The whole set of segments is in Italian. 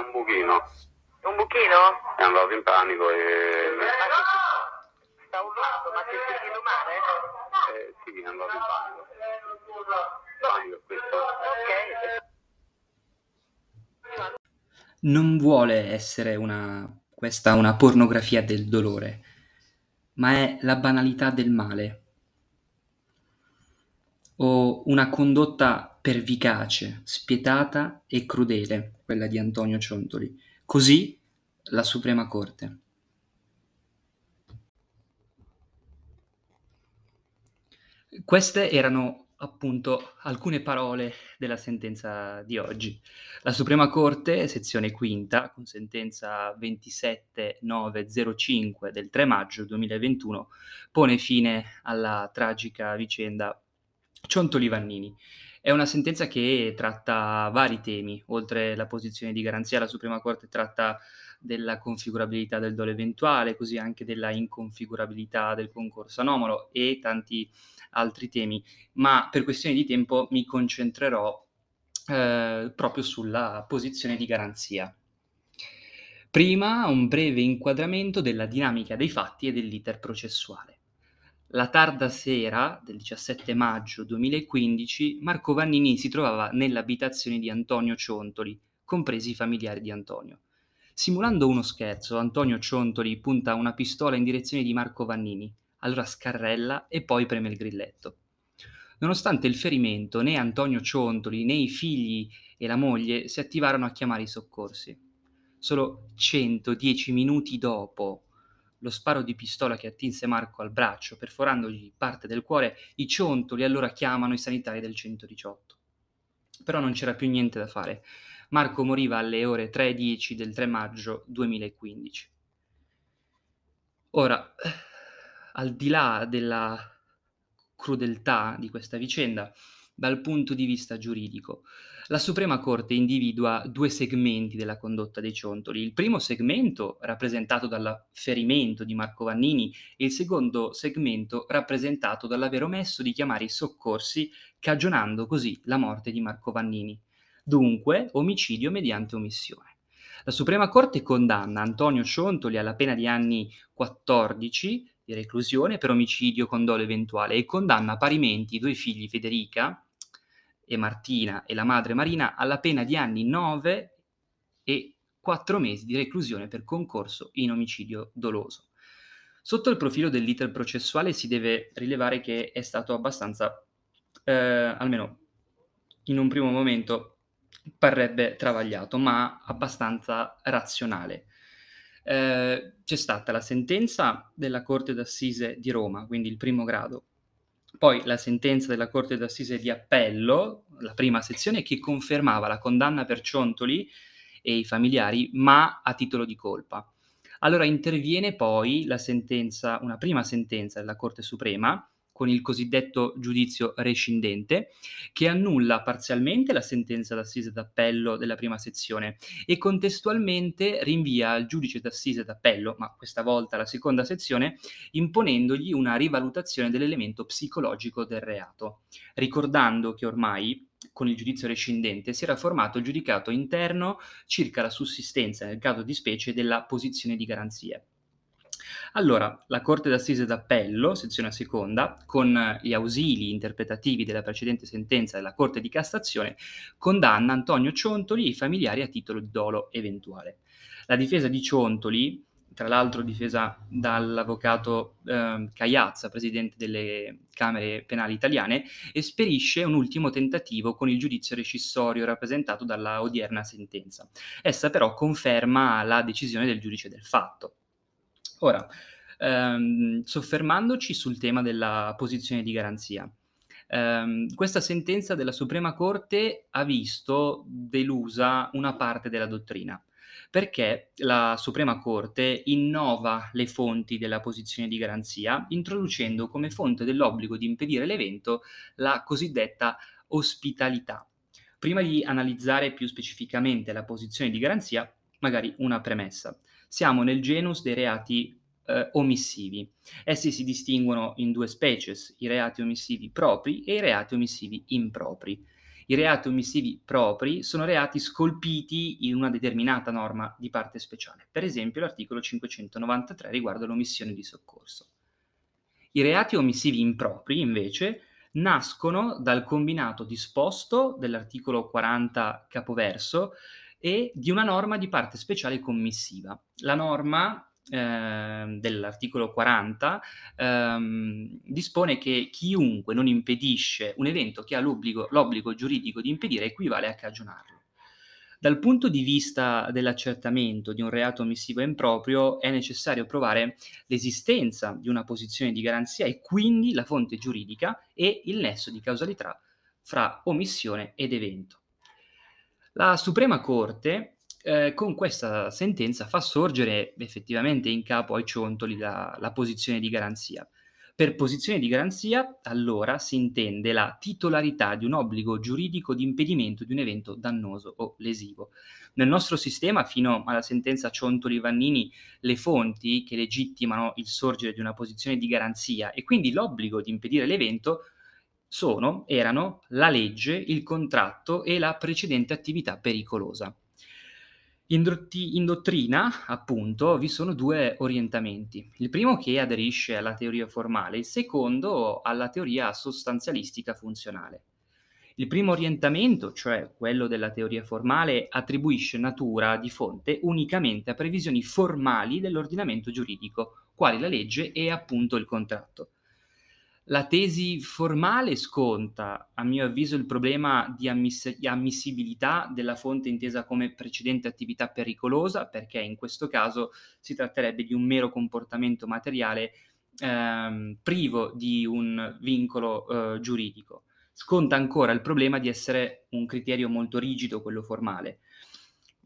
un buchino. Un buchino? È andato in panico e... Ma che- sta urlando, ma ti è sentito male? eh, sì, è andato in panico. Panico è questo. Ok. non vuole essere una, questa una pornografia del dolore, ma è la banalità del male o una condotta pervicace, spietata e crudele, quella di Antonio Ciontoli. Così la Suprema Corte. Queste erano appunto alcune parole della sentenza di oggi. La Suprema Corte, sezione quinta, con sentenza 27905 del 3 maggio 2021, pone fine alla tragica vicenda Ciontoli Vannini. È una sentenza che tratta vari temi, oltre la posizione di garanzia, la Suprema Corte tratta della configurabilità del dolo eventuale, così anche della inconfigurabilità del concorso anomalo e tanti altri temi, ma per questioni di tempo mi concentrerò eh, proprio sulla posizione di garanzia. Prima un breve inquadramento della dinamica dei fatti e dell'iter processuale. La tarda sera del 17 maggio 2015 Marco Vannini si trovava nell'abitazione di Antonio Ciontoli, compresi i familiari di Antonio. Simulando uno scherzo, Antonio Ciontoli punta una pistola in direzione di Marco Vannini, allora scarrella e poi preme il grilletto. Nonostante il ferimento, né Antonio Ciontoli né i figli e la moglie si attivarono a chiamare i soccorsi. Solo 110 minuti dopo lo sparo di pistola che attinse Marco al braccio, perforandogli parte del cuore, i ciontoli allora chiamano i sanitari del 118. Però non c'era più niente da fare. Marco moriva alle ore 3.10 del 3 maggio 2015. Ora, al di là della crudeltà di questa vicenda, dal punto di vista giuridico, la Suprema Corte individua due segmenti della condotta dei ciontoli. Il primo segmento rappresentato dal ferimento di Marco Vannini e il secondo segmento rappresentato dall'aver omesso di chiamare i soccorsi, cagionando così la morte di Marco Vannini. Dunque, omicidio mediante omissione. La Suprema Corte condanna Antonio Ciontoli alla pena di anni 14 di reclusione per omicidio con dolo eventuale e condanna parimenti i due figli Federica e Martina e la madre Marina alla pena di anni 9 e 4 mesi di reclusione per concorso in omicidio doloso. Sotto il profilo dell'iter processuale si deve rilevare che è stato abbastanza, eh, almeno in un primo momento, parrebbe travagliato, ma abbastanza razionale. Eh, c'è stata la sentenza della Corte d'Assise di Roma, quindi il primo grado, poi la sentenza della Corte d'Assise di Appello, la prima sezione, che confermava la condanna per Ciontoli e i familiari, ma a titolo di colpa. Allora interviene poi sentenza, una prima sentenza della Corte Suprema, con il cosiddetto giudizio rescindente, che annulla parzialmente la sentenza d'assise d'appello della prima sezione e contestualmente rinvia al giudice d'assise d'appello, ma questa volta la seconda sezione, imponendogli una rivalutazione dell'elemento psicologico del reato, ricordando che ormai con il giudizio rescindente si era formato il giudicato interno circa la sussistenza, nel caso di specie, della posizione di garanzie. Allora, la Corte d'Assise d'Appello, sezione seconda, con gli ausili interpretativi della precedente sentenza della Corte di Cassazione, condanna Antonio Ciontoli e i familiari a titolo di dolo eventuale. La difesa di Ciontoli, tra l'altro difesa dall'avvocato eh, Cagliazza, presidente delle Camere Penali Italiane, esperisce un ultimo tentativo con il giudizio rescissorio rappresentato dalla odierna sentenza. Essa però conferma la decisione del giudice del fatto. Ora, ehm, soffermandoci sul tema della posizione di garanzia. Ehm, questa sentenza della Suprema Corte ha visto delusa una parte della dottrina, perché la Suprema Corte innova le fonti della posizione di garanzia, introducendo come fonte dell'obbligo di impedire l'evento la cosiddetta ospitalità. Prima di analizzare più specificamente la posizione di garanzia, magari una premessa siamo nel genus dei reati eh, omissivi. Essi si distinguono in due species, i reati omissivi propri e i reati omissivi impropri. I reati omissivi propri sono reati scolpiti in una determinata norma di parte speciale, per esempio l'articolo 593 riguardo l'omissione di soccorso. I reati omissivi impropri, invece, nascono dal combinato disposto dell'articolo 40 capoverso e di una norma di parte speciale commissiva. La norma eh, dell'articolo 40 ehm, dispone che chiunque non impedisce un evento che ha l'obbligo, l'obbligo giuridico di impedire equivale a cagionarlo. Dal punto di vista dell'accertamento di un reato omissivo improprio è necessario provare l'esistenza di una posizione di garanzia e quindi la fonte giuridica e il nesso di causalità fra omissione ed evento. La Suprema Corte eh, con questa sentenza fa sorgere effettivamente in capo ai ciontoli la, la posizione di garanzia. Per posizione di garanzia, allora, si intende la titolarità di un obbligo giuridico di impedimento di un evento dannoso o lesivo. Nel nostro sistema, fino alla sentenza Ciontoli-Vannini, le fonti che legittimano il sorgere di una posizione di garanzia e quindi l'obbligo di impedire l'evento sono, erano la legge, il contratto e la precedente attività pericolosa. In, dotti- in, dottrina, appunto, vi sono due orientamenti. Il primo che aderisce alla teoria formale, il secondo alla teoria sostanzialistica funzionale. Il primo orientamento, cioè quello della teoria formale, attribuisce natura di fonte unicamente a previsioni formali dell'ordinamento giuridico, quali la legge e appunto il contratto. La tesi formale sconta, a mio avviso, il problema di ammiss- ammissibilità della fonte intesa come precedente attività pericolosa, perché in questo caso si tratterebbe di un mero comportamento materiale ehm, privo di un vincolo eh, giuridico. Sconta ancora il problema di essere un criterio molto rigido, quello formale.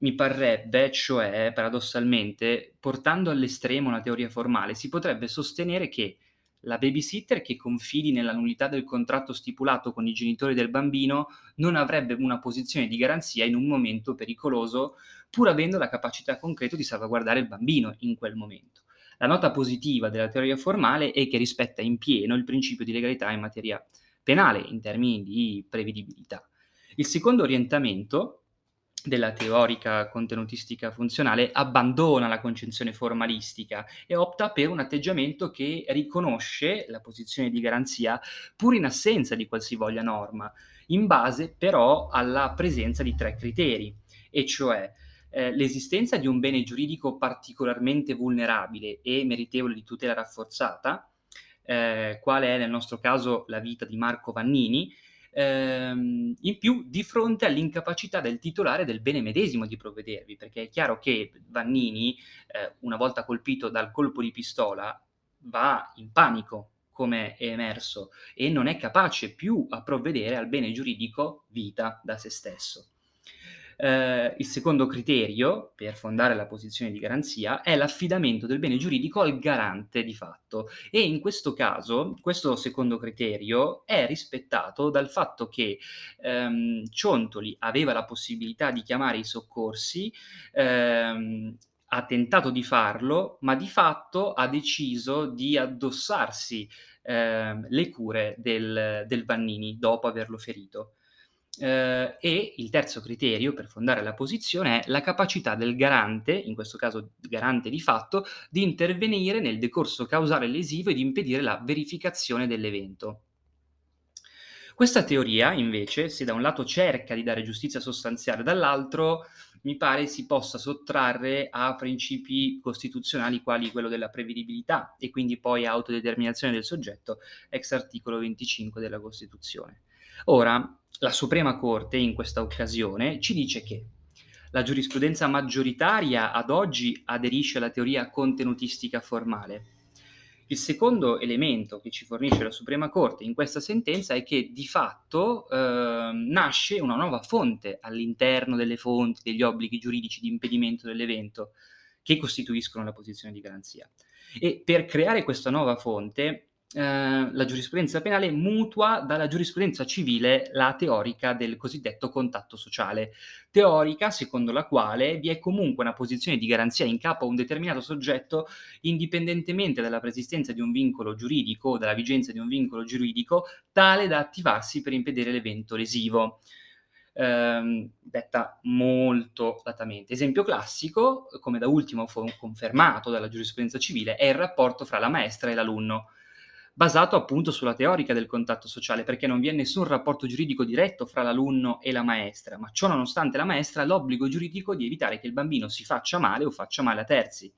Mi parrebbe, cioè, paradossalmente, portando all'estremo la teoria formale, si potrebbe sostenere che la babysitter che confidi nella nullità del contratto stipulato con i genitori del bambino non avrebbe una posizione di garanzia in un momento pericoloso, pur avendo la capacità concreta di salvaguardare il bambino in quel momento. La nota positiva della teoria formale è che rispetta in pieno il principio di legalità in materia penale in termini di prevedibilità. Il secondo orientamento della teorica contenutistica funzionale abbandona la concezione formalistica e opta per un atteggiamento che riconosce la posizione di garanzia pur in assenza di qualsivoglia norma, in base però alla presenza di tre criteri, e cioè eh, l'esistenza di un bene giuridico particolarmente vulnerabile e meritevole di tutela rafforzata, eh, quale è nel nostro caso la vita di Marco Vannini, ehm, in più di fronte all'incapacità del titolare del bene medesimo di provvedervi, perché è chiaro che Vannini, eh, una volta colpito dal colpo di pistola, va in panico, come è emerso, e non è capace più a provvedere al bene giuridico vita da se stesso. Eh, il secondo criterio per fondare la posizione di garanzia è l'affidamento del bene giuridico al garante di fatto e in questo caso questo secondo criterio è rispettato dal fatto che ehm, Ciontoli aveva la possibilità di chiamare i soccorsi ehm, ha tentato di farlo, ma di fatto ha deciso di addossarsi eh, le cure del, del Vannini dopo averlo ferito. Eh, e il terzo criterio per fondare la posizione è la capacità del garante, in questo caso garante di fatto, di intervenire nel decorso causale lesivo e di impedire la verificazione dell'evento. Questa teoria, invece, se da un lato cerca di dare giustizia sostanziale, dall'altro mi pare si possa sottrarre a principi costituzionali quali quello della prevedibilità e quindi poi autodeterminazione del soggetto, ex articolo 25 della Costituzione. Ora, la Suprema Corte in questa occasione ci dice che la giurisprudenza maggioritaria ad oggi aderisce alla teoria contenutistica formale. Il secondo elemento che ci fornisce la Suprema Corte in questa sentenza è che di fatto eh, nasce una nuova fonte all'interno delle fonti degli obblighi giuridici di impedimento dell'evento che costituiscono la posizione di garanzia. E per creare questa nuova fonte eh, la giurisprudenza penale mutua dalla giurisprudenza civile la teorica del cosiddetto contatto sociale, teorica secondo la quale vi è comunque una posizione di garanzia in capo a un determinato soggetto indipendentemente dalla persistenza di un vincolo giuridico o dalla vigenza di un vincolo giuridico tale da attivarsi per impedire l'evento lesivo. ehm, detta molto latamente. Esempio classico, come da ultimo fu confermato dalla giurisprudenza civile, è il rapporto fra la maestra e l'alunno, basato appunto sulla teorica del contatto sociale, perché non vi è nessun rapporto giuridico diretto fra l'alunno e la maestra, ma ciò nonostante la maestra ha l'obbligo giuridico di evitare che il bambino si faccia male o faccia male a terzi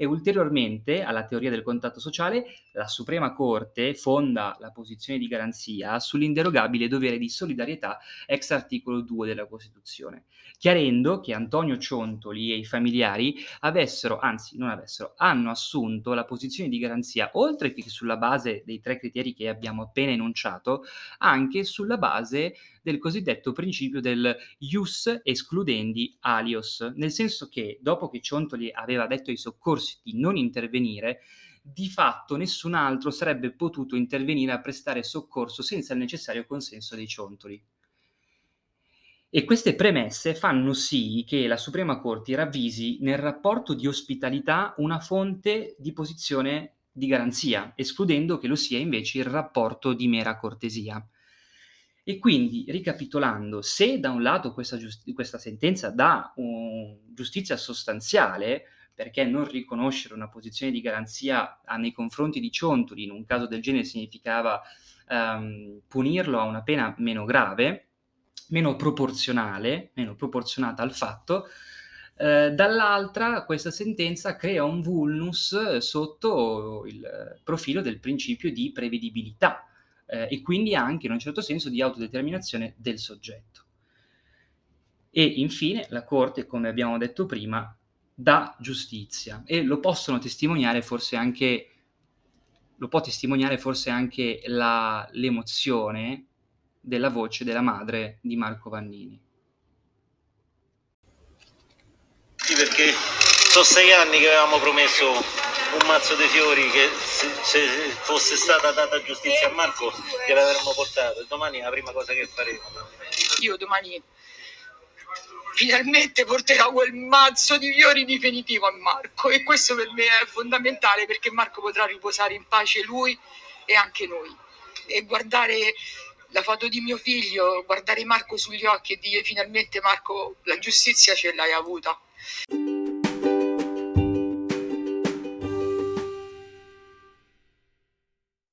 e ulteriormente alla teoria del contatto sociale, la Suprema Corte fonda la posizione di garanzia sull'inderogabile dovere di solidarietà ex articolo 2 della Costituzione, chiarendo che Antonio Ciontoli e i familiari avessero, anzi non avessero, hanno assunto la posizione di garanzia, oltre che sulla base dei tre criteri che abbiamo appena enunciato, anche sulla base del cosiddetto principio del ius excludendi alios, nel senso che dopo che Ciontoli aveva detto ai soccorsi di non intervenire, di fatto nessun altro sarebbe potuto intervenire a prestare soccorso senza il necessario consenso dei Ciontoli. E queste premesse fanno sì che la Suprema Corte ravvisi nel rapporto di ospitalità una fonte di posizione di garanzia, escludendo che lo sia invece il rapporto di mera cortesia. E quindi, ricapitolando, se da un lato questa, giusti- questa sentenza dà un, giustizia sostanziale, perché non riconoscere una posizione di garanzia nei confronti di Ciontoli in un caso del genere significava um, punirlo a una pena meno grave, meno proporzionale, meno proporzionata al fatto, eh, dall'altra questa sentenza crea un vulnus sotto il profilo del principio di prevedibilità eh, e quindi anche in un certo senso di autodeterminazione del soggetto. E infine la Corte, come abbiamo detto prima, dà giustizia e lo possono testimoniare forse anche lo può testimoniare forse anche la, l'emozione della voce della madre di Marco Vannini. Sì, perché sono sei anni che avevamo promesso un mazzo di fiori che se, se, fosse stata data giustizia a Marco gliel'avremmo portato e domani è la prima cosa che faremo. Io domani finalmente porterò quel mazzo di fiori definitivo a Marco e questo per me è fondamentale perché Marco potrà riposare in pace lui e anche noi e guardare la foto di mio figlio, guardare Marco sugli occhi e dire finalmente Marco la giustizia ce l'hai avuta.